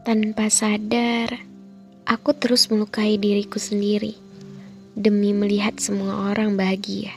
Tanpa sadar, aku terus melukai diriku sendiri demi melihat semua orang bahagia.